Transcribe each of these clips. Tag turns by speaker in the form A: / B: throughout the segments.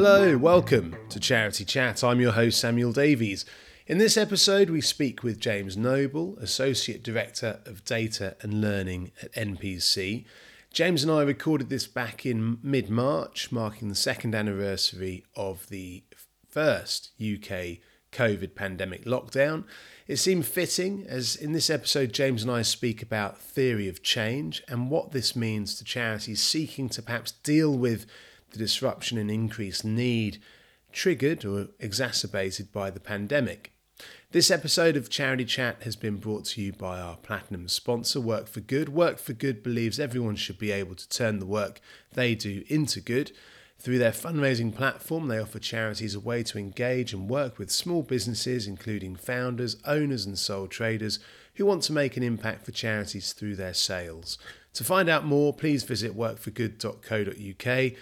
A: Hello, welcome to Charity Chat. I'm your host, Samuel Davies. In this episode, we speak with James Noble, Associate Director of Data and Learning at NPC. James and I recorded this back in mid March, marking the second anniversary of the first UK COVID pandemic lockdown. It seemed fitting, as in this episode, James and I speak about theory of change and what this means to charities seeking to perhaps deal with the disruption and increased need triggered or exacerbated by the pandemic. This episode of Charity Chat has been brought to you by our platinum sponsor, Work for Good. Work for Good believes everyone should be able to turn the work they do into good. Through their fundraising platform, they offer charities a way to engage and work with small businesses, including founders, owners, and sole traders who want to make an impact for charities through their sales. To find out more, please visit workforgood.co.uk.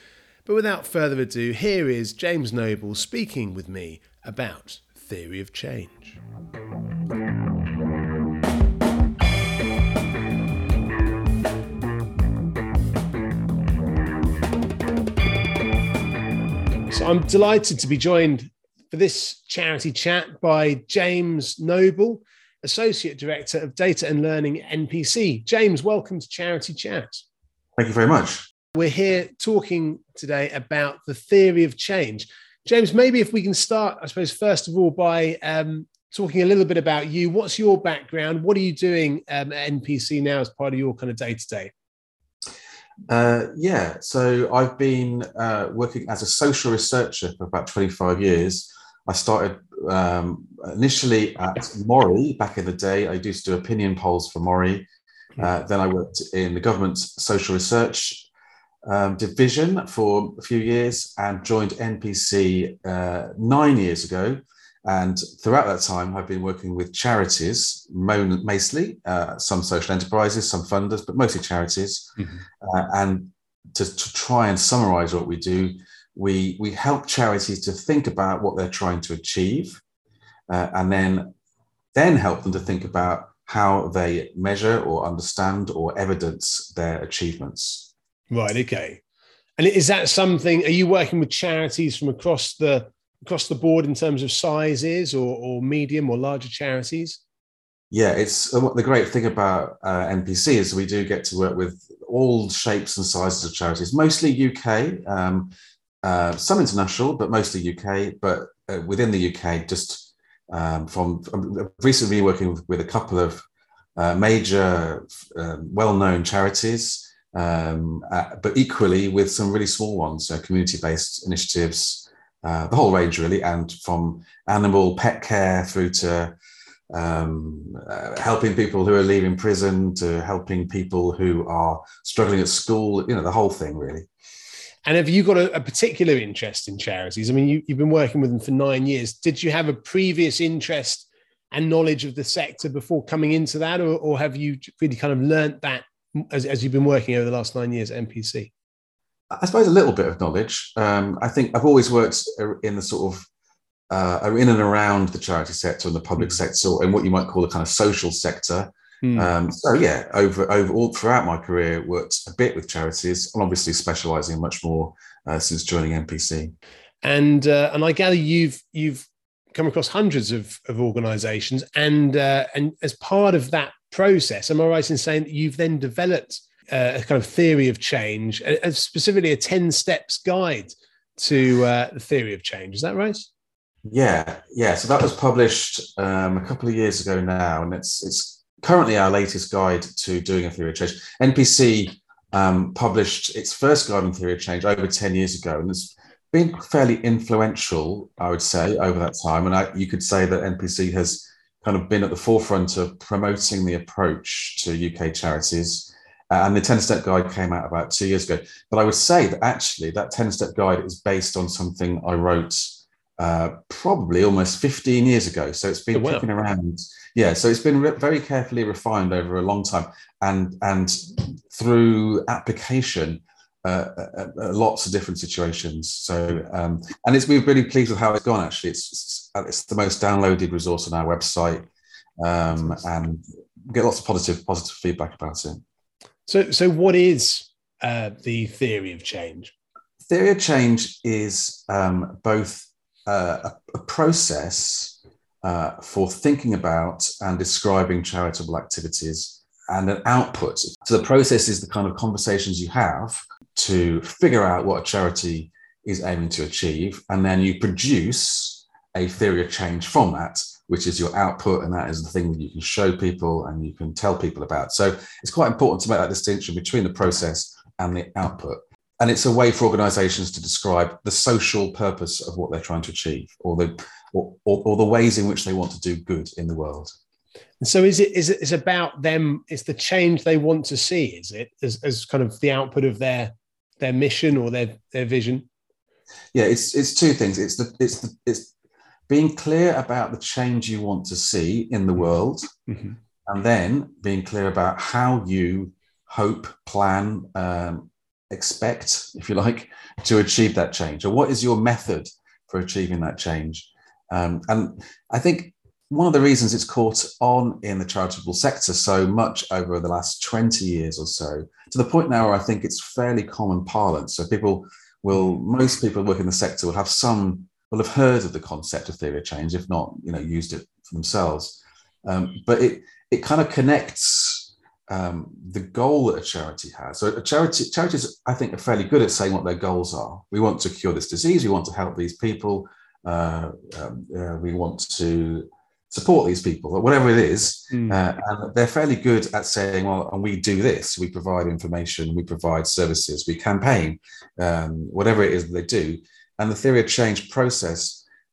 A: But without further ado, here is James Noble speaking with me about theory of change. So I'm delighted to be joined for this charity chat by James Noble, Associate Director of Data and Learning NPC. James, welcome to Charity Chat.
B: Thank you very much.
A: We're here talking today about the theory of change. James, maybe if we can start, I suppose, first of all, by um, talking a little bit about you. What's your background? What are you doing um, at NPC now as part of your kind of day to day?
B: Uh, yeah, so I've been uh, working as a social researcher for about 25 years. I started um, initially at Mori back in the day. I used to do opinion polls for Mori. Uh, then I worked in the government social research um, division for a few years and joined NPC uh, nine years ago. And throughout that time, I've been working with charities, mostly uh, some social enterprises, some funders, but mostly charities. Mm-hmm. Uh, and to, to, try and summarize what we do, we, we help charities to think about what they're trying to achieve uh, and then, then help them to think about how they measure or understand or evidence their achievements.
A: Right. Okay. And is that something? Are you working with charities from across the across the board in terms of sizes or, or medium or larger charities?
B: Yeah, it's uh, the great thing about uh, NPC is we do get to work with all shapes and sizes of charities, mostly UK, um, uh, some international, but mostly UK. But uh, within the UK, just um, from recently working with, with, a couple of uh, major, um, well-known charities, um, uh, but equally with some really small ones, so community-based initiatives uh, the whole range really, and from animal pet care through to um, uh, helping people who are leaving prison to helping people who are struggling at school, you know, the whole thing really.
A: And have you got a, a particular interest in charities? I mean, you, have been working with them for nine years. Did you have a previous interest and knowledge of the sector before coming into that, or, or have you really kind of learnt that as, as you've been working over the last nine years at NPC?
B: I suppose a little bit of knowledge. Um, I think I've always worked in the sort of uh, in and around the charity sector and the public mm. sector, and what you might call the kind of social sector. Mm. Um, so yeah, over over all throughout my career, worked a bit with charities, and obviously specialising much more uh, since joining NPC.
A: And uh, and I gather you've you've come across hundreds of, of organisations, and uh, and as part of that process, am I right in saying that you've then developed a kind of theory of change, a, specifically a 10 steps guide to uh, the theory of change. Is that right?
B: Yeah, yeah. So that was published um, a couple of years ago now, and it's it's currently our latest guide to doing a theory of change. NPC um, published its first guide on theory of change over 10 years ago, and it's been fairly influential, I would say, over that time. And I, you could say that NPC has kind of been at the forefront of promoting the approach to UK charities uh, and the 10 step guide came out about two years ago. But I would say that actually that 10 step guide is based on something I wrote uh, probably almost 15 years ago. So it's been oh, wow. around. Yeah. So it's been re- very carefully refined over a long time. And, and through application, uh, uh, uh lots of different situations. So, um, and it's, we're really pleased with how it's gone. Actually, it's, it's, the most downloaded resource on our website, um, and get lots of positive positive feedback about it.
A: So, so what is uh, the theory of change?
B: theory of change is um, both uh, a, a, process uh, for thinking about and describing charitable activities and an output. So the process is the kind of conversations you have to figure out what a charity is aiming to achieve, and then you produce a theory of change from that, which is your output, and that is the thing that you can show people and you can tell people about. So it's quite important to make that distinction between the process and the output. And it's a way for organizations to describe the social purpose of what they're trying to achieve or the or, or, or the ways in which they want to do good in the world.
A: And so is it is it is about them, it's the change they want to see, is it, as, as kind of the output of their their mission or their their vision?
B: Yeah, it's it's two things. It's the it's the it's being clear about the change you want to see in the world, mm-hmm. and then being clear about how you hope, plan, um, expect, if you like, to achieve that change, or what is your method for achieving that change. Um, and I think one of the reasons it's caught on in the charitable sector so much over the last 20 years or so, to the point now where I think it's fairly common parlance. So people will, most people who work in the sector will have some, will have heard of the concept of theory of change, if not, you know, used it for themselves. Um, but it it kind of connects um, the goal that a charity has. So a charity charities, I think, are fairly good at saying what their goals are. We want to cure this disease. We want to help these people. Uh, um, uh, we want to support these people, whatever it is. Mm. Uh, and they're fairly good at saying, well, and we do this, we provide information, we provide services, we campaign, um, whatever it is that they do. And the theory of change process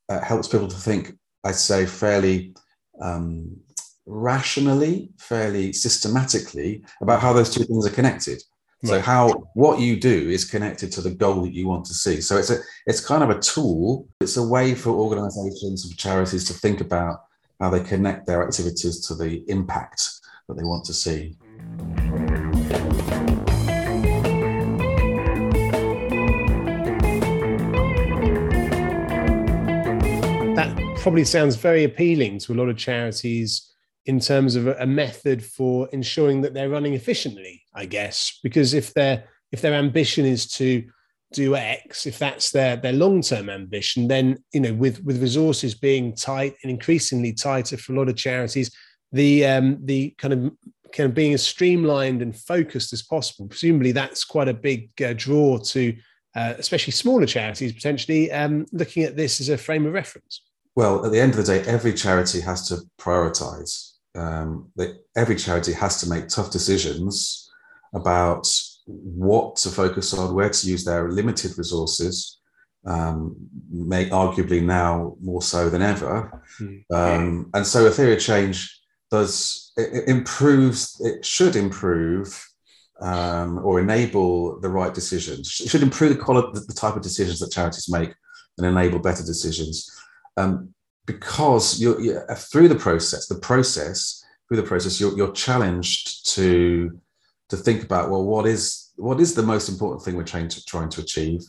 B: uh, helps people to think, I'd say, fairly um, rationally, fairly systematically about how those two things are connected. Right. So how what you do is connected to the goal that you want to see. So it's a it's kind of a tool. It's a way for organizations, for charities to think about how they connect their activities to the impact that they want to see.
A: That probably sounds very appealing to a lot of charities in terms of a method for ensuring that they're running efficiently, I guess, because if their if their ambition is to do X, if that's their their long term ambition, then you know with with resources being tight and increasingly tighter for a lot of charities, the um, the kind of kind of being as streamlined and focused as possible. Presumably, that's quite a big uh, draw to uh, especially smaller charities potentially um, looking at this as a frame of reference.
B: Well, at the end of the day, every charity has to prioritize. Um, every charity has to make tough decisions about what to focus on, where to use their limited resources, um, may arguably now more so than ever. Mm. Um, and so a theory of change does it, it improves, it should improve um, or enable the right decisions. It should improve the quality, the type of decisions that charities make and enable better decisions. Um, because you're, you're, through the process, the process, through the process, you're, you're challenged to to think about well what is what is the most important thing we're trying to trying to achieve?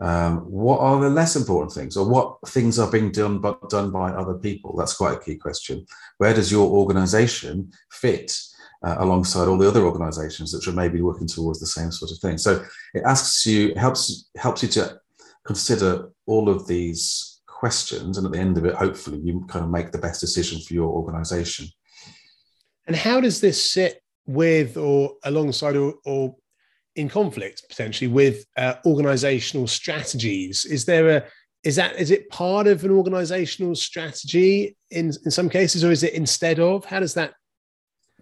B: Um, what are the less important things or what things are being done but done by other people? That's quite a key question. Where does your organization fit uh, alongside all the other organizations that are maybe working towards the same sort of thing? So it asks you helps helps you to consider all of these questions and at the end of it hopefully you kind of make the best decision for your organization.
A: And how does this sit with or alongside or, or in conflict potentially with uh, organizational strategies. Is there a is that is it part of an organizational strategy in in some cases or is it instead of? How does that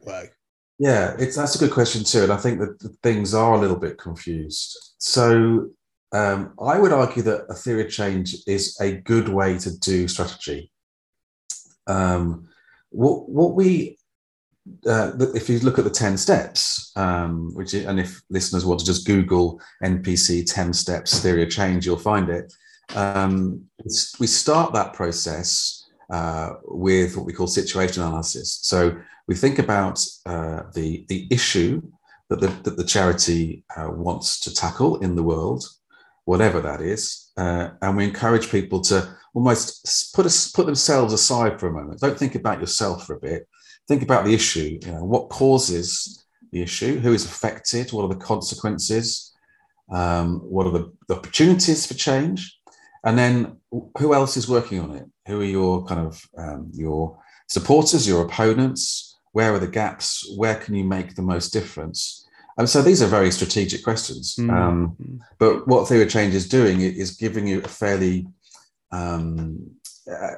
A: work?
B: Yeah it's that's a good question too and i think that things are a little bit confused. So um, i would argue that a theory of change is a good way to do strategy. Um, what what we uh, if you look at the 10 steps, um, which and if listeners want to just Google NPC 10 steps theory of change, you'll find it. Um, we start that process uh, with what we call situation analysis. So we think about uh, the, the issue that the, that the charity uh, wants to tackle in the world, whatever that is, uh, and we encourage people to almost put, a, put themselves aside for a moment. Don't think about yourself for a bit think about the issue. You know, what causes the issue? Who is affected? What are the consequences? Um, what are the, the opportunities for change? And then who else is working on it? Who are your kind of um, your supporters, your opponents? Where are the gaps? Where can you make the most difference? And so these are very strategic questions. Mm-hmm. Um, but what theory of change is doing is giving you a fairly um,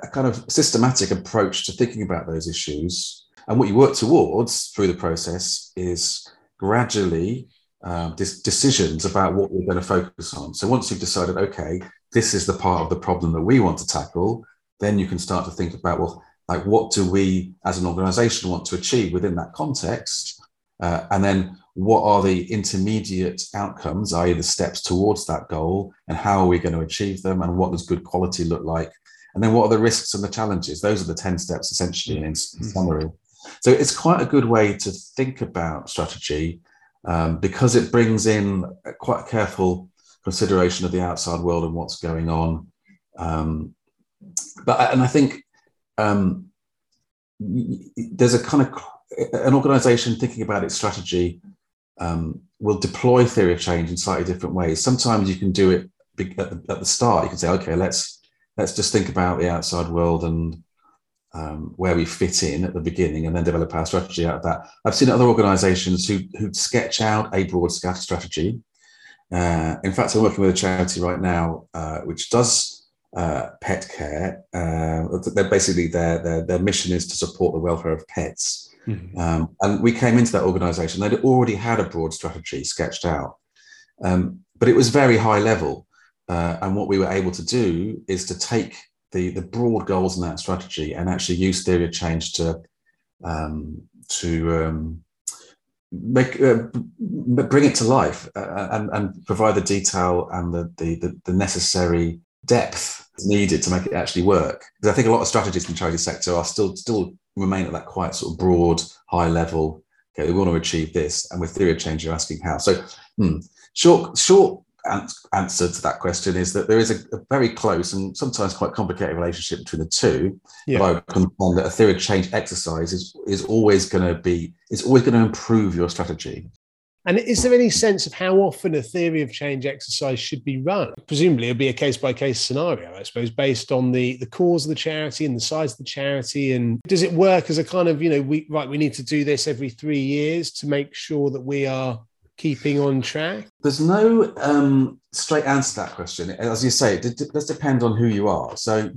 B: a kind of systematic approach to thinking about those issues. And what you work towards through the process is gradually uh, decisions about what we're going to focus on. So once you've decided, okay, this is the part of the problem that we want to tackle, then you can start to think about, well, like what do we as an organization want to achieve within that context? Uh, and then what are the intermediate outcomes, i.e., the steps towards that goal, and how are we going to achieve them, and what does good quality look like? And then what are the risks and the challenges? Those are the 10 steps essentially in, in mm-hmm. summary. So it's quite a good way to think about strategy um, because it brings in quite careful consideration of the outside world and what's going on. Um, but and I think um, there's a kind of an organization thinking about its strategy um, will deploy theory of change in slightly different ways. Sometimes you can do it at the, at the start. You can say, okay, let's let's just think about the outside world and um, where we fit in at the beginning, and then develop our strategy out of that. I've seen other organisations who who sketch out a broad strategy. Uh, in fact, I'm working with a charity right now uh, which does uh, pet care. Uh, they're basically their, their their mission is to support the welfare of pets. Mm-hmm. Um, and we came into that organisation; they'd already had a broad strategy sketched out, um, but it was very high level. Uh, and what we were able to do is to take the, the broad goals in that strategy and actually use theory of change to um, to um, make uh, bring it to life uh, and, and provide the detail and the, the, the necessary depth needed to make it actually work. Because I think a lot of strategies in the charity sector are still still remain at that quite sort of broad, high level. Okay, we want to achieve this, and with theory of change, you're asking how. So, hmm, short short answer to that question is that there is a, a, very close and sometimes quite complicated relationship between the two. Yeah. But I contend that a theory of change exercise is, is always going to be, it's always going to improve your strategy.
A: And is there any sense of how often a theory of change exercise should be run? Presumably, it'd be a case by case scenario, I suppose, based on the, the cause of the charity and the size of the charity. And does it work as a kind of, you know, we right, we need to do this every three years to make sure that we are keeping on track?
B: There's no um, straight answer to that question. As you say, it does depend on who you are. So,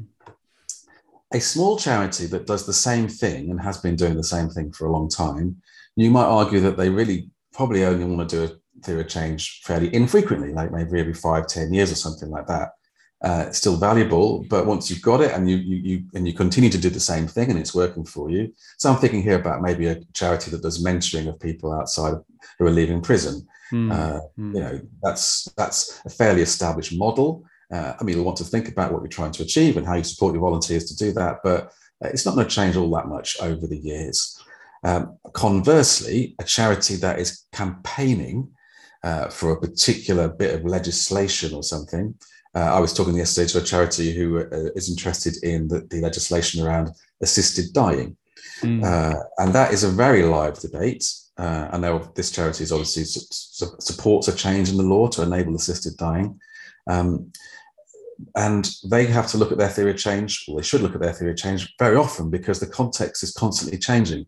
B: a small charity that does the same thing and has been doing the same thing for a long time, you might argue that they really probably only want to do a theory change fairly infrequently, like maybe every five, ten years or something like that. Uh, it's still valuable, but once you've got it and you, you, you and you continue to do the same thing and it's working for you. So I'm thinking here about maybe a charity that does mentoring of people outside who are leaving prison. Mm. Uh, mm. You know, that's that's a fairly established model. Uh, I mean, you'll want to think about what you're trying to achieve and how you support your volunteers to do that, but uh, it's not going to change all that much over the years. Um, conversely, a charity that is campaigning uh, for a particular bit of legislation or something uh, I was talking yesterday to a charity who uh, is interested in the, the, legislation around assisted dying. Mm. Uh, and that is a very live debate. Uh, I know this charity is obviously su- su- supports a change in the law to enable assisted dying. Um, and they have to look at their theory of change, or they should look at their theory of change very often because the context is constantly changing.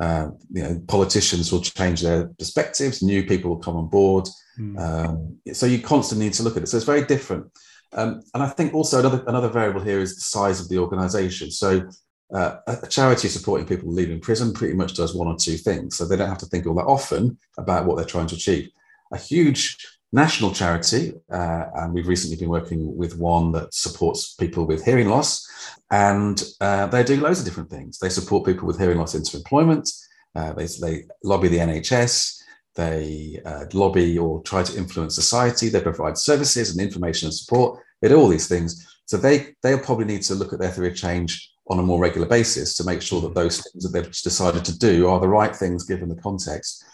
B: Uh, you know, politicians will change their perspectives, new people will come on board, Mm. Um, so you constantly need to look at it. So it's very different. Um, and I think also another another variable here is the size of the organisation. So uh, a charity supporting people leaving prison pretty much does one or two things. So they don't have to think all that often about what they're trying to achieve. A huge national charity, uh, and we've recently been working with one that supports people with hearing loss, and uh, they're doing loads of different things. They support people with hearing loss into employment. Uh, they, they lobby the NHS they uh, lobby or try to influence society, they provide services and information and support, they do all these things. So they, they'll probably need to look at their theory of change on a more regular basis to make sure that those things that they've decided to do are the right things given the context.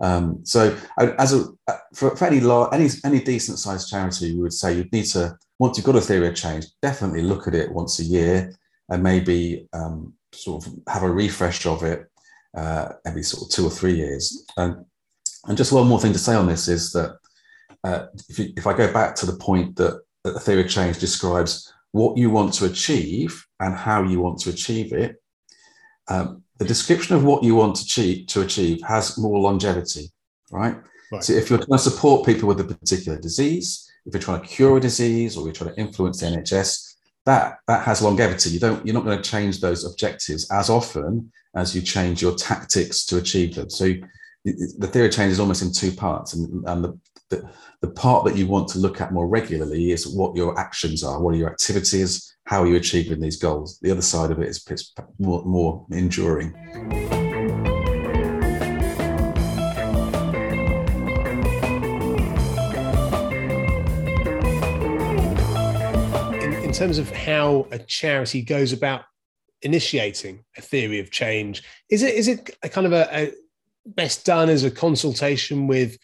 B: Um, so as a for, for any large, any any decent sized charity, we would say you'd need to once you've got a theory of change, definitely look at it once a year and maybe um, sort of have a refresh of it uh, every sort of two or three years. And and just one more thing to say on this is that uh, if, you, if I go back to the point that, that the theory of change describes what you want to achieve and how you want to achieve it, um, the description of what you want to achieve, to achieve has more longevity, right? right? So if you're trying to support people with a particular disease, if you're trying to cure a disease or you're trying to influence the NHS, that that has longevity. You don't you're not going to change those objectives as often as you change your tactics to achieve them. So the theory of change is almost in two parts, and, and the, the, part that you want to look at more regularly is what your actions are, what are your activities, how are you achieving these goals. The other side of it is more, more enduring.
A: In, in terms of how a charity goes about initiating a theory of change, is it is it a kind of a, a best done as a consultation with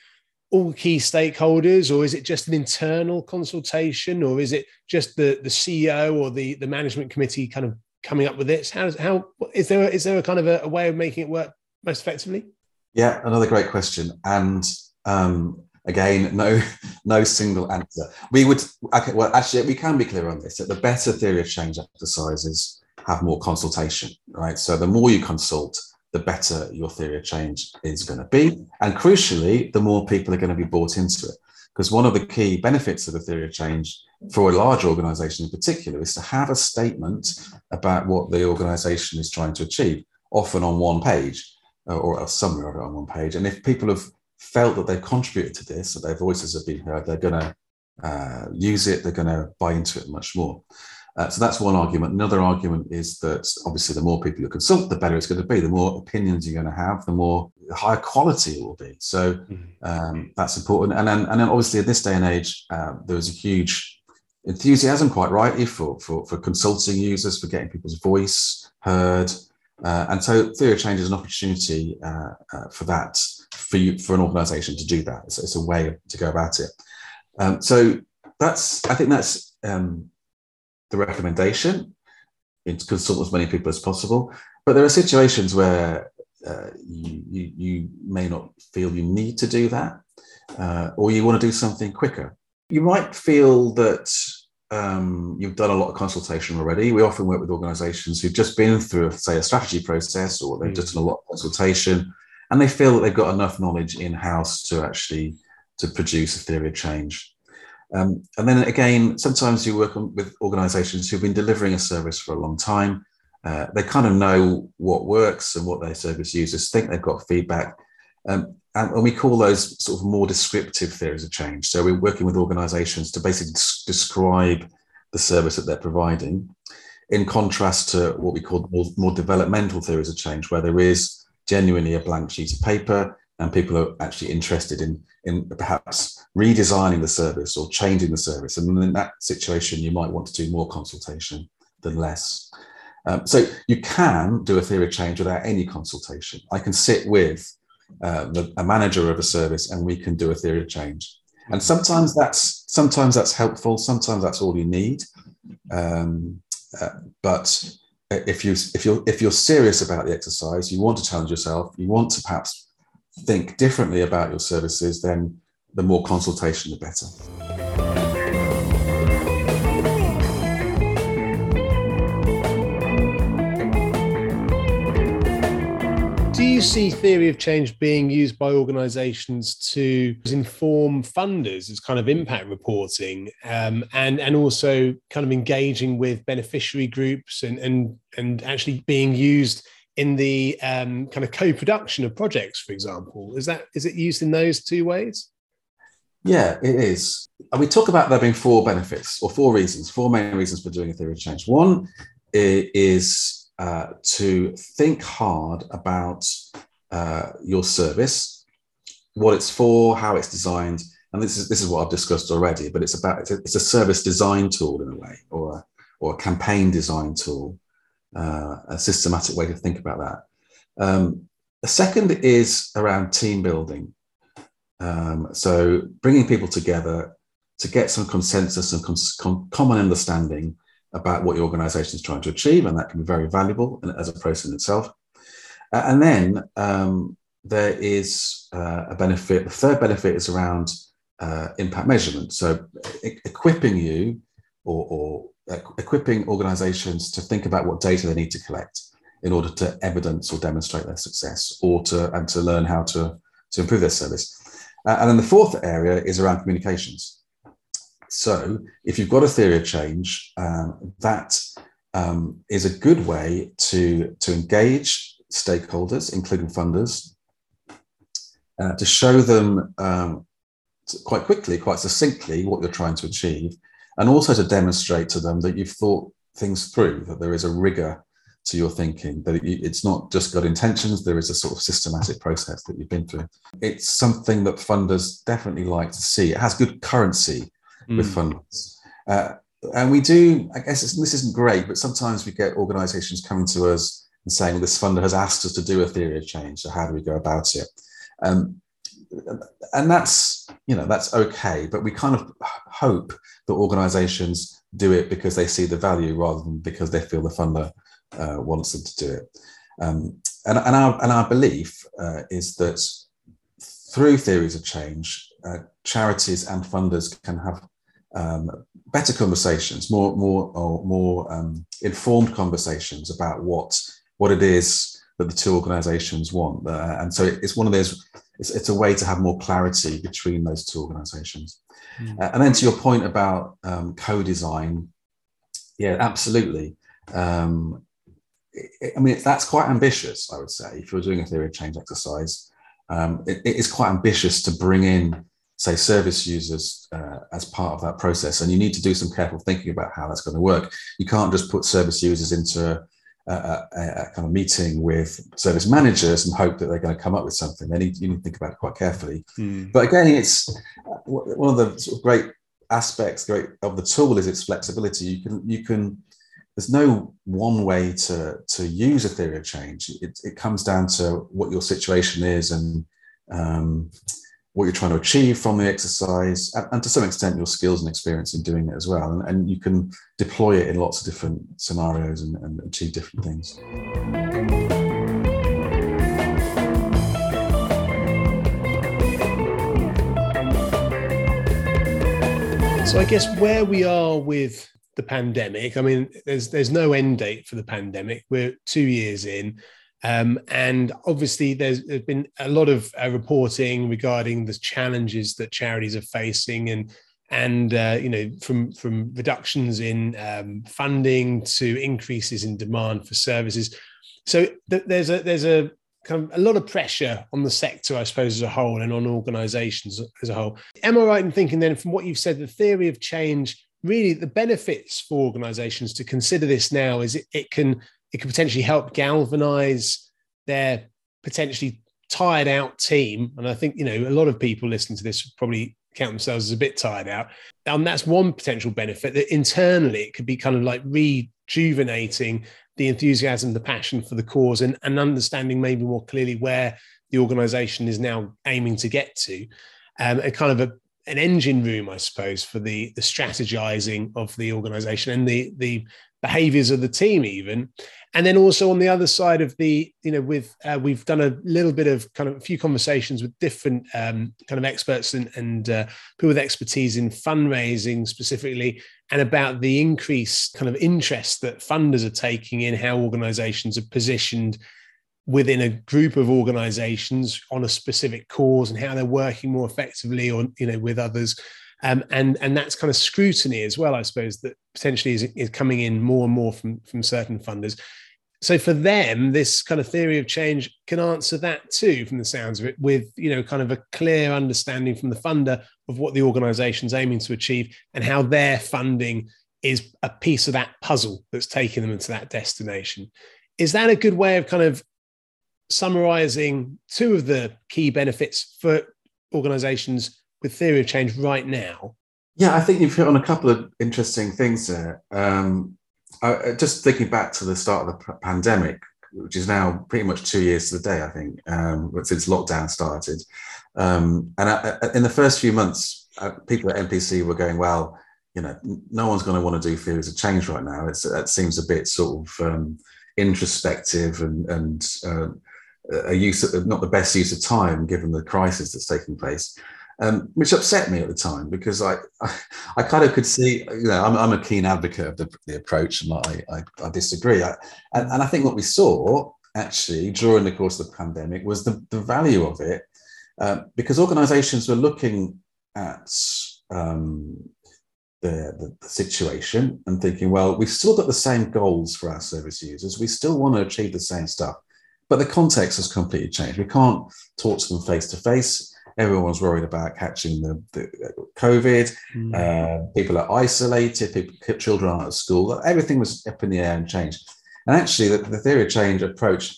A: all key stakeholders or is it just an internal consultation or is it just the the ceo or the the management committee kind of coming up with this? How how is there is there a kind of a, a way of making it work most effectively?
B: Yeah another great question. And um again no no single answer. We would okay well actually we can be clear on this that the better theory of change exercises have more consultation right? So the more you consult the better your theory of change is going to be. And crucially, the more people are going to be bought into it. Because one of the key benefits of the theory of change for a large organization in particular is to have a statement about what the organization is trying to achieve, often on one page uh, or a summary of it on one page. And if people have felt that they've contributed to this, that their voices have been heard, they're going to uh, use it, they're going to buy into it much more. Uh, so that's one argument. Another argument is that obviously the more people you consult, the better it's going to be. The more opinions you're going to have, the more higher quality it will be. So mm-hmm. um, that's important. And then, and then obviously in this day and age, uh, there was a huge enthusiasm, quite rightly, for, for, for consulting users, for getting people's voice heard. Uh, and so theory of change is an opportunity uh, uh, for that, for you, for an organization to do that. It's, it's a way to go about it. Um, so that's, I think that's, um, the recommendation to consult as many people as possible. But there are situations where uh, you, you, you, may not feel you need to do that, uh, or you want to do something quicker. You might feel that um, you've done a lot of consultation already. We often work with organizations who've just been through, say, a strategy process, or they've mm. just done a lot of consultation, and they feel that they've got enough knowledge in house to actually to produce a theory of change. Um, and then again, sometimes you work on, with organizations who've been delivering a service for a long time. Uh, they kind of know what works and what their service users think. They've got feedback. Um, and, and, we call those sort of more descriptive theories of change. So we're working with organizations to basically describe the service that they're providing, in contrast to what we call more, more developmental theories of change, where there is genuinely a blank sheet of paper and people are actually interested in in perhaps redesigning the service or changing the service. And in that situation, you might want to do more consultation than less. Um, so you can do a theory of change without any consultation. I can sit with uh, the, a manager of a service and we can do a theory of change. And sometimes that's sometimes that's helpful. Sometimes that's all you need. Um, uh, but if you if you're if you're serious about the exercise, you want to challenge yourself. You want to perhaps think differently about your services, then the more consultation, the better.
A: Do you see theory of change being used by organizations to inform funders as kind of impact reporting um, and, and also kind of engaging with beneficiary groups and, and, and actually being used in the um, kind of co-production of projects, for example? Is that is it used in those two ways?
B: Yeah, it is. And we talk about there being four benefits or four reasons, four main reasons for doing a theory of change. One is uh, to think hard about uh, your service, what it's for, how it's designed, and this is this is what I've discussed already. But it's about it's a, it's a service design tool in a way, or a, or a campaign design tool uh, a systematic way to think about that. Um, the second is around team building. Um, so bringing people together to get some consensus and com- common understanding about what your organization is trying to achieve, and that can be very valuable as a process in itself. Uh, and then um, there is uh, a benefit. The third benefit is around uh, impact measurement. So e- equipping you or, or equipping organizations to think about what data they need to collect in order to evidence or demonstrate their success or to and to learn how to, to improve their service. Uh, and then the fourth area is around communications. So if you've got a theory of change, um, that um, is a good way to, to engage stakeholders, including funders, uh, to show them um, quite quickly, quite succinctly, what you're trying to achieve, and also to demonstrate to them that you've thought things through, that there is a rigor to your thinking, that it's not just good intentions, there is a sort of systematic process that you've been through. It's something that funders definitely like to see. It has good currency mm. with funders. Uh, and we do, I guess this isn't great, but sometimes we get organizations coming to us and saying, this funder has asked us to do a theory of change. So how do we go about it? Um, and that's, you know, that's okay. But we kind of hope that organizations do it because they see the value rather than because they feel the funder uh, wants them to do it. Um, and, and, our, and our belief uh, is that through theories of change, uh, charities and funders can have um, better conversations, more more or more um, informed conversations about what what it is that the two organisations want, uh, and so it's one of those. It's, it's, a way to have more clarity between those two organisations. Mm. Uh, and then to your point about um, co-design, yeah, absolutely. Um, I mean, that's quite ambitious, I would say. If you're doing a theory of change exercise, um, it, it is quite ambitious to bring in say service users uh, as part of that process and you need to do some careful thinking about how that's going to work you can't just put service users into a, a, a, kind of meeting with service managers and hope that they're going to come up with something. They need you need to think about it quite carefully. Mm. but again it's one of the sort of great aspects great of the tool is its flexibility. You can you can there's no one way to to use a theory of change. It, it comes down to what your situation is and um, what you're trying to achieve from the exercise, and, and, to some extent your skills and experience in doing it as well. And, and you can deploy it in lots of different scenarios and, and achieve different things.
A: So I guess where we are with the pandemic, I mean, there's there's no end date for the pandemic. We're two years in. Um, and obviously, there's, there's been a lot of uh, reporting regarding the challenges that charities are facing, and and uh, you know from from reductions in um, funding to increases in demand for services. So th- there's a there's a kind of a lot of pressure on the sector, I suppose, as a whole, and on organisations as a whole. Am I right in thinking then, from what you've said, the theory of change really the benefits for organisations to consider this now is it, it can it could potentially help galvanize their potentially tired out team. And I think, you know, a lot of people listening to this probably count themselves as a bit tired out. And that's one potential benefit that internally it could be kind of like rejuvenating the enthusiasm, the passion for the cause, and, and understanding maybe more clearly where the organization is now aiming to get to. Um, and kind of a, an engine room, I suppose, for the the strategizing of the organization and the the behaviors of the team even. And then also on the other side of the you know with uh, we've done a little bit of kind of a few conversations with different um, kind of experts and, and uh, people with expertise in fundraising specifically and about the increased kind of interest that funders are taking in how organizations are positioned within a group of organizations on a specific cause and how they're working more effectively or you know with others um, and and that's kind of scrutiny as well, I suppose, that potentially is, is coming in more and more from from certain funders. So for them, this kind of theory of change can answer that too, from the sounds of it, with you know kind of a clear understanding from the funder of what the organisation's aiming to achieve and how their funding is a piece of that puzzle that's taking them into that destination. Is that a good way of kind of summarizing two of the key benefits for organizations with theory of change right now?
B: Yeah, I think you've hit on a couple of interesting things there. Um, I, just thinking back to the start of the pandemic, which is now pretty much two years to the day, I think, um, since lockdown started. Um, and I, I, in the first few months, uh, people at NPC were going, well, you know, no one's going to want to do theories of change right now. It's, it seems a bit sort of um, introspective and, and uh, a use of not the best use of time given the crisis that's taking place. Um, which upset me at the time because I, I, I, kind of could see, you know, I'm, I'm a keen advocate of the, the approach and I, I, I disagree. I, and, and I think what we saw actually during the course of the pandemic was the, the value of it uh, because organizations were looking at um, the, the, the, situation and thinking, well, we've still got the same goals for our service users. We still want to achieve the same stuff, but the context has completely changed. We can't talk to them face to face everyone's worried about catching the, the COVID. Mm. Uh, people are isolated. People, children aren't at school. Everything was up in the air and changed. And actually, the, the theory of change approach,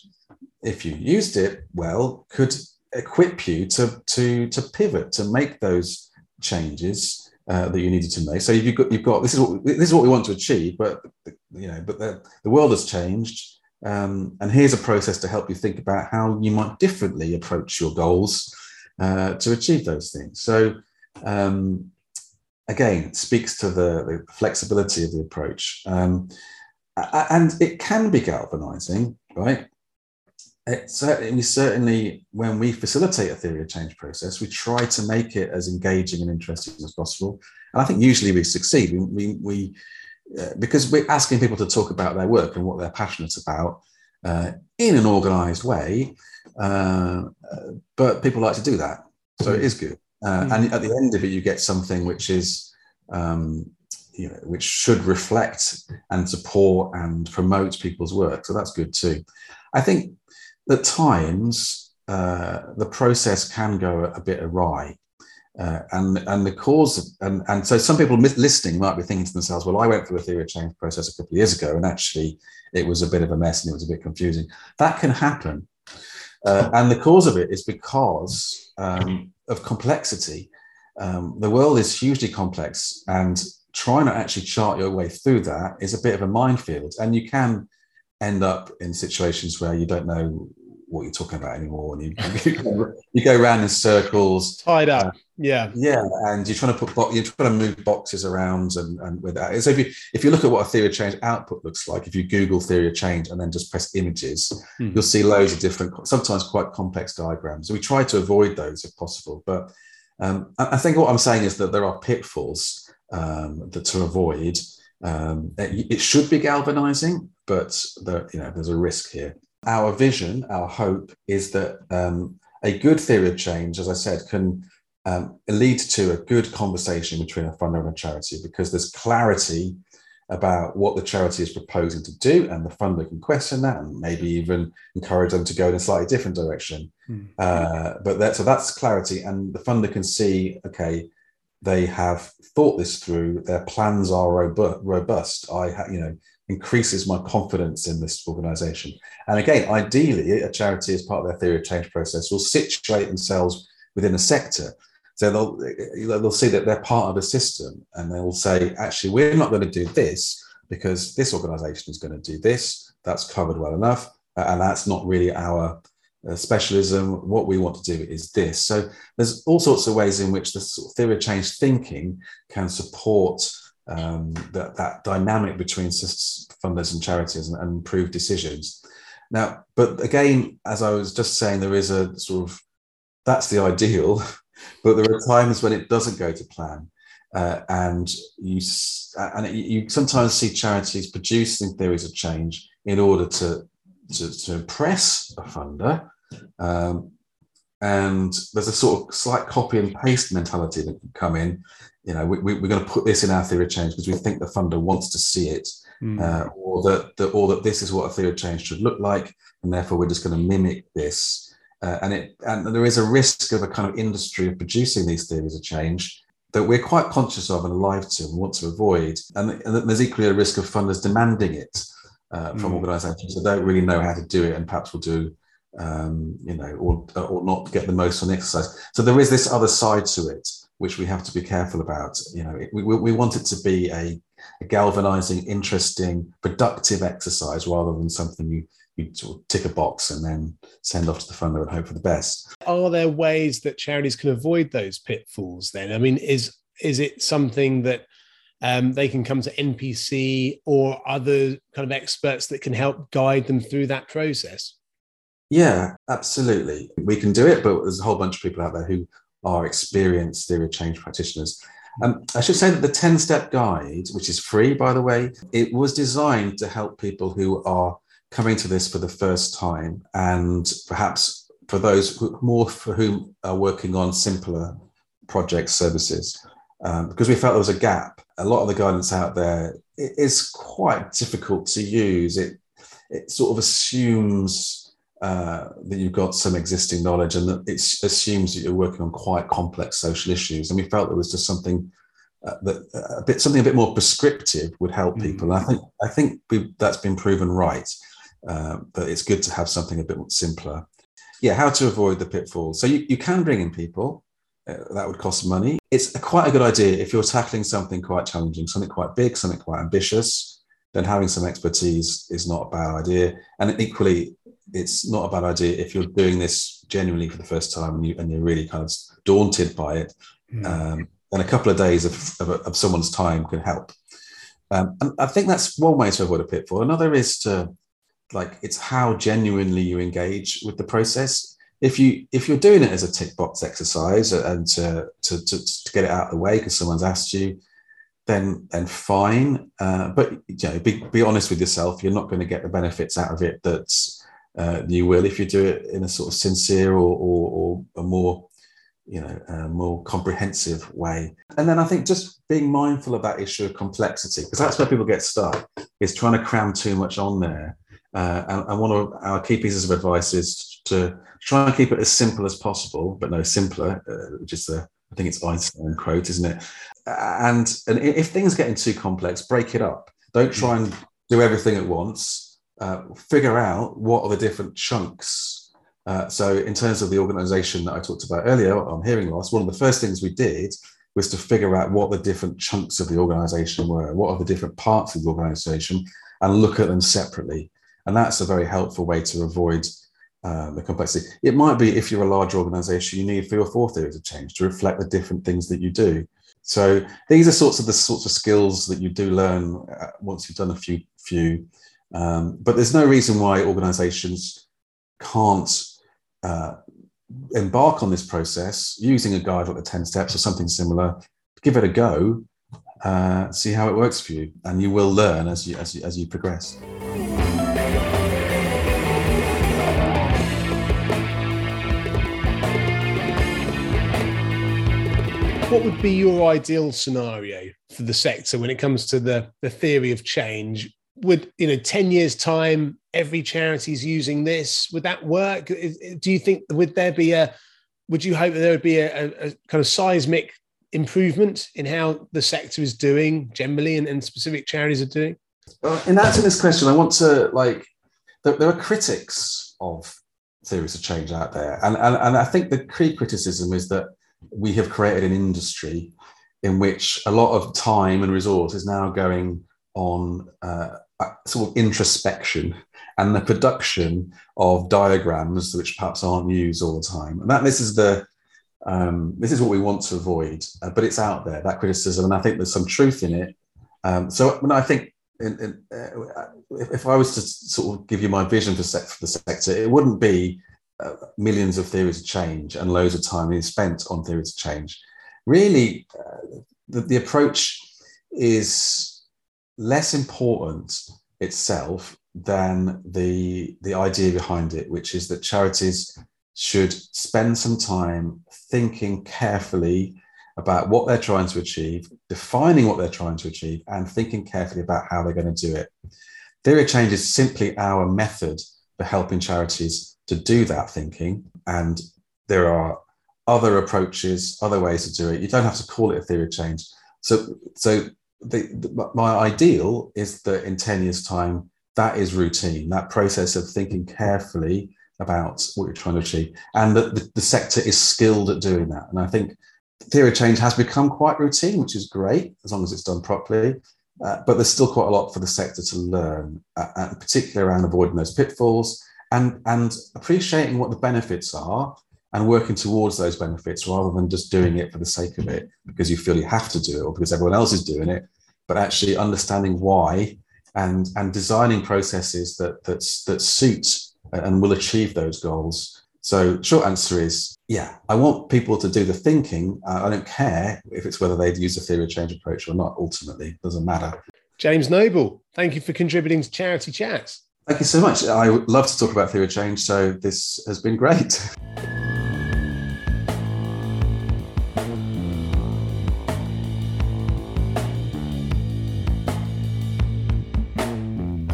B: if you used it well, could equip you to to to pivot to make those changes uh, that you needed to make. So you've got you've got this is what this is what we want to achieve, but you know, but the, the world has changed. Um, and here's a process to help you think about how you might differently approach your goals uh, to achieve those things. So, um, again, speaks to the, the, flexibility of the approach. Um, and it can be galvanizing, right? It certainly, certainly, when we facilitate a theory of change process, we try to make it as engaging and interesting as possible. And I think usually we succeed. We, we, we uh, because we're asking people to talk about their work and what they're passionate about uh, in an organized way. Uh, but people like to do that, so it is good. Uh, mm. And at the end of it, you get something which is, um, you know, which should reflect and support and promote people's work. So that's good too. I think at times uh, the process can go a bit awry. Uh, and and the cause and and so some people listening might be thinking to themselves, well, I went through a theory of change process a couple of years ago, and actually it was a bit of a mess and it was a bit confusing. That can happen, uh, and the cause of it is because um, of complexity. Um, the world is hugely complex, and trying to actually chart your way through that is a bit of a minefield. And you can end up in situations where you don't know what you're talking about anymore, and you, you go around in circles,
A: tied up. Uh, yeah,
B: yeah, and you're trying to put bo- you're trying to move boxes around, and, and with that. So if you if you look at what a theory of change output looks like, if you Google theory of change and then just press images, hmm. you'll see loads of different, sometimes quite complex diagrams. So we try to avoid those if possible, but um, I think what I'm saying is that there are pitfalls um, that to avoid. Um, it, it, should be galvanizing, but there, you know, there's a risk here our vision, our hope is that um, a good theory of change, as I said, can um, lead to a good conversation between a funder and a charity because there's clarity about what the charity is proposing to do, and the funder can question that and maybe even encourage them to go in a slightly different direction. Mm. Uh, but that, so that's clarity, and the funder can see, okay, they have thought this through. Their plans are robust. I, ha- you know, increases my confidence in this organization. And again, ideally, a charity, as part of their theory of change process, will situate themselves within a sector. So they'll, they'll see that they're part of a system and they will say, actually, we're not going to do this because this organization is going to do this. That's covered well enough. And that's not really our uh, specialism. What we want to do is this. So there's all sorts of ways in which the theory of change thinking can support um, that, that dynamic between funders and charities and, and improve decisions. Now, but again, as I was just saying, there is a sort of that's the ideal, but there are times when it doesn't go to plan. Uh, and you and you sometimes see charities producing theories of change in order to to, to impress a funder, um, and there's a sort of slight copy and paste mentality that can come in you know, we, we, are going to put this in our theory of change because we think the funder wants to see it, mm. uh, or that, that or that this is what a theory of change should look like, and therefore we're just going to mimic this. Uh, and it and there is a risk of a kind of industry of producing these theories of change that we're quite conscious of and alive to and want to avoid. And, and there's equally a risk of funders demanding it uh, from mm. organisations that don't really know how to do it and perhaps will do um, you know, or, or not get the most the exercise. So there is this other side to it which we have to be careful about. You know, we, we want it to be a, a galvanizing, interesting, productive exercise rather than something you you sort of tick a box and then send off to the funder and hope for the best.
A: Are there ways that charities can avoid those pitfalls? Then, I mean, is is it something that um, they can come to NPC or other kind of experts that can help guide them through that process?
B: Yeah, absolutely. We can do it, but there's a whole bunch of people out there who are experienced theory of change practitioners. Um, I should say that the 10 step guide, which is free, by the way, it was designed to help people who are coming to this for the first time and perhaps for those who, more for whom are working on simpler project services. Um, because we felt there was a gap. A lot of the guidance out there is quite difficult to use. It, it sort of assumes uh, that you've got some existing knowledge and that it assumes that you're working on quite complex social issues. And we felt there was just something uh, that uh, a bit something a bit more prescriptive would help mm-hmm. people. And I think I think that's been proven right. Uh, but it's good to have something a bit simpler. Yeah, how to avoid the pitfalls. So you, you can bring in people. Uh, that would cost money. It's a, quite a good idea if you're tackling something quite challenging, something quite big, something quite ambitious. Then having some expertise is not a bad idea. And equally, it's not a bad idea if you're doing this genuinely for the first time and, you, and you're really kind of daunted by it. Mm. Um, and a couple of days of, of, of someone's time can help. Um, and I think that's one way to avoid a pitfall. Another is to like it's how genuinely you engage with the process. If you if you're doing it as a tick box exercise and to to, to, to get it out of the way because someone's asked you, then then fine. Uh, but you know, be, be honest with yourself. You're not going to get the benefits out of it that uh, you will if you do it in a sort of sincere or or, or a more you know a more comprehensive way. And then I think just being mindful of that issue of complexity because that's where people get stuck is trying to cram too much on there uh, and, and, one of our key pieces of advice is to try and keep it as simple as possible, but no simpler, uh, which is the, I think it's Einstein quote, isn't it? And, and if things get too complex, break it up. Don't try and do everything at once. Uh, figure out what are the different chunks. Uh, so, in terms of the organization that I talked about earlier on hearing loss, one of the first things we did was to figure out what the different chunks of the organization were, what are the different parts of the organization, and look at them separately. And that's a very helpful way to avoid uh, the complexity. It might be if you're a large organization, you need three or four theories of change to reflect the different things that you do. So these are sorts of the sorts of skills that you do learn uh, once you've done a few few. Um, but there's no reason why organizations can't uh, embark on this process using a guide like the 10 steps or something similar, give it a go, uh, see how it works for you, and you will learn as you, as you, as you progress.
A: what would be your ideal scenario for the sector when it comes to the, the theory of change? Would, you know, 10 years' time, every charity's using this? Would that work? Do you think, would there be a, would you hope that there would be a, a kind of seismic improvement in how the sector is doing generally and, and specific charities are doing?
B: Well, in answering this question, I want to like, there, there are critics of theories of change out there. And, and, and I think the key criticism is that we have created an industry in which a lot of time and resource is now going on uh, sort of introspection and the production of diagrams which perhaps aren't used all the time. And that this is the um, this is what we want to avoid, uh, but it's out there that criticism, and I think there's some truth in it. Um, so when I think in, in, uh, if, if, I was to sort of give you my vision for, for the sector, it wouldn't be uh, millions of theories of change and loads of time is spent on theories of change. Really, uh, the, the approach is less important itself than the the idea behind it, which is that charities should spend some time thinking carefully about what they're trying to achieve, defining what they're trying to achieve, and thinking carefully about how they're going to do it. Theory of change is simply our method for helping charities to do that thinking. And there are other approaches, other ways to do it. You don't have to call it a theory of change. So, so the, the, my ideal is that in 10 years' time, that is routine, that process of thinking carefully about what you're trying to achieve, and that the, the sector is skilled at doing that. And I think theory of change has become quite routine, which is great as long as it's done properly. Uh, but there's still quite a lot for the sector to learn, uh, particularly around avoiding those pitfalls and and appreciating what the benefits are and working towards those benefits rather than just doing it for the sake of it because you feel you have to do it or because everyone else is doing it but actually understanding why and and designing processes that that that suit and will achieve those goals So, short answer is yeah, I want people to do the thinking. Uh, I don't care if it's whether they'd use a theory of change approach or not, ultimately, it doesn't matter.
A: James Noble, thank you for contributing to Charity Chats.
B: Thank you so much. I love to talk about theory of change, so this has been great.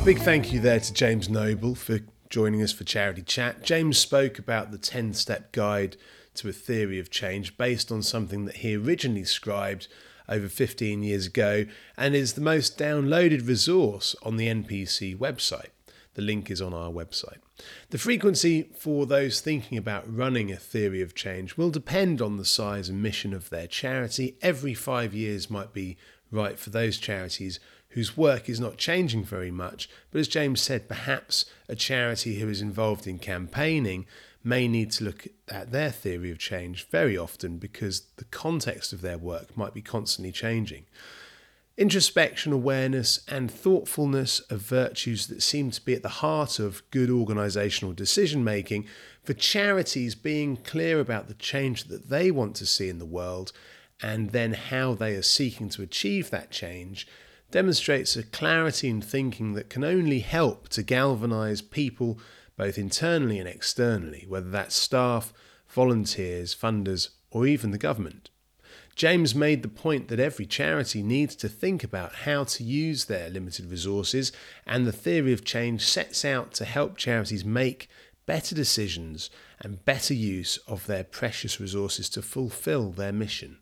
A: Big thank you there to James Noble for joining us for Charity Chat. James spoke about the 10 step guide to a theory of change based on something that he originally scribed over 15 years ago and is the most downloaded resource on the NPC website. The link is on our website. The frequency for those thinking about running a theory of change will depend on the size and mission of their charity. Every five years might be right for those charities whose work is not changing very much, but as James said, perhaps a charity who is involved in campaigning may need to look at their theory of change very often because the context of their work might be constantly changing. Introspection, awareness, and thoughtfulness are virtues that seem to be at the heart of good organisational decision making. For charities, being clear about the change that they want to see in the world and then how they are seeking to achieve that change demonstrates a clarity in thinking that can only help to galvanise people both internally and externally, whether that's staff, volunteers, funders, or even the government. James made the point that every charity needs to think about how to use their limited resources, and the theory of change sets out to help charities make better decisions and better use of their precious resources to fulfill their mission.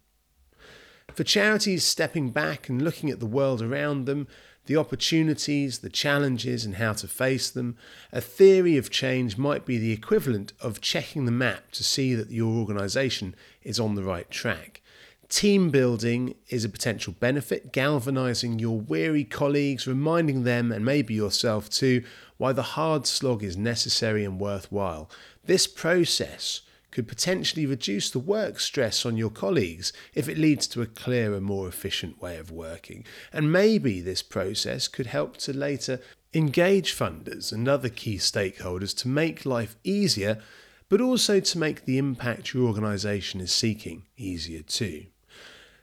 A: For charities stepping back and looking at the world around them, the opportunities, the challenges, and how to face them, a theory of change might be the equivalent of checking the map to see that your organisation is on the right track. Team building is a potential benefit, galvanising your weary colleagues, reminding them, and maybe yourself too, why the hard slog is necessary and worthwhile. This process could potentially reduce the work stress on your colleagues if it leads to a clearer, more efficient way of working. And maybe this process could help to later engage funders and other key stakeholders to make life easier, but also to make the impact your organisation is seeking easier too.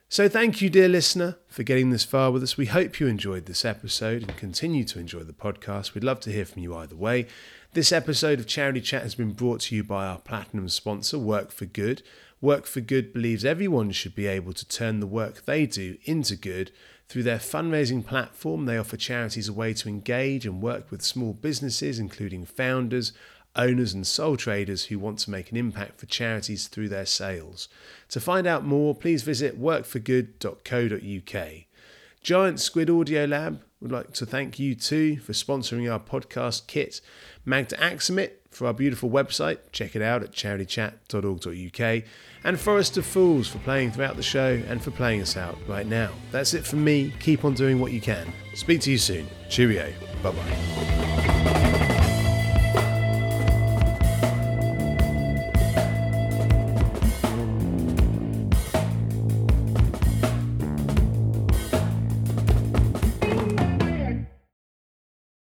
A: So, thank you, dear listener, for getting this far with us. We hope you enjoyed this episode and continue to enjoy the podcast. We'd love to hear from you either way. This episode of Charity Chat has been brought to you by our platinum sponsor, Work for Good. Work for Good believes everyone should be able to turn the work they do into good. Through their fundraising platform, they offer charities a way to engage and work with small businesses, including founders, owners, and sole traders who want to make an impact for charities through their sales. To find out more, please visit workforgood.co.uk. Giant Squid Audio Lab would like to thank you too for sponsoring our podcast kit. Magda Axamit for our beautiful website. Check it out at charitychat.org.uk. And Forest of Fools for playing throughout the show and for playing us out right now. That's it from me. Keep on doing what you can. Speak to you soon. Cheerio. Bye bye.